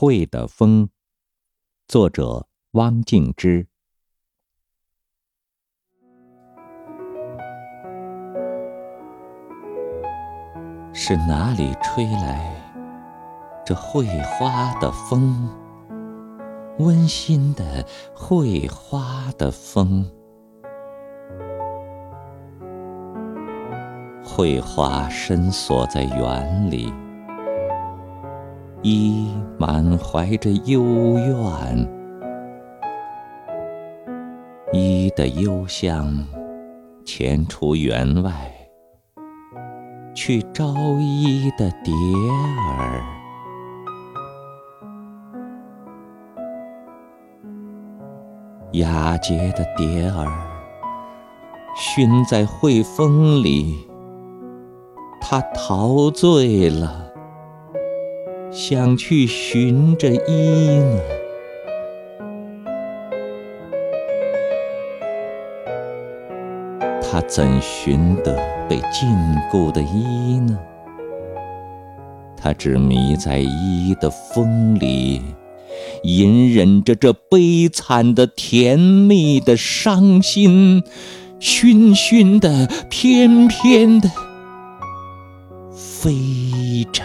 会的风，作者汪静之。是哪里吹来这会花的风？温馨的会花的风。会花深锁在园里，依满怀着幽怨，依的幽香潜出园外，去招依的蝶儿。雅洁的蝶儿，熏在惠风里。他陶醉了，想去寻着伊呢。他怎寻得被禁锢的伊呢？他只迷在伊的风里，隐忍着这悲惨的、甜蜜的、伤心、醺醺的、翩翩的。飞着。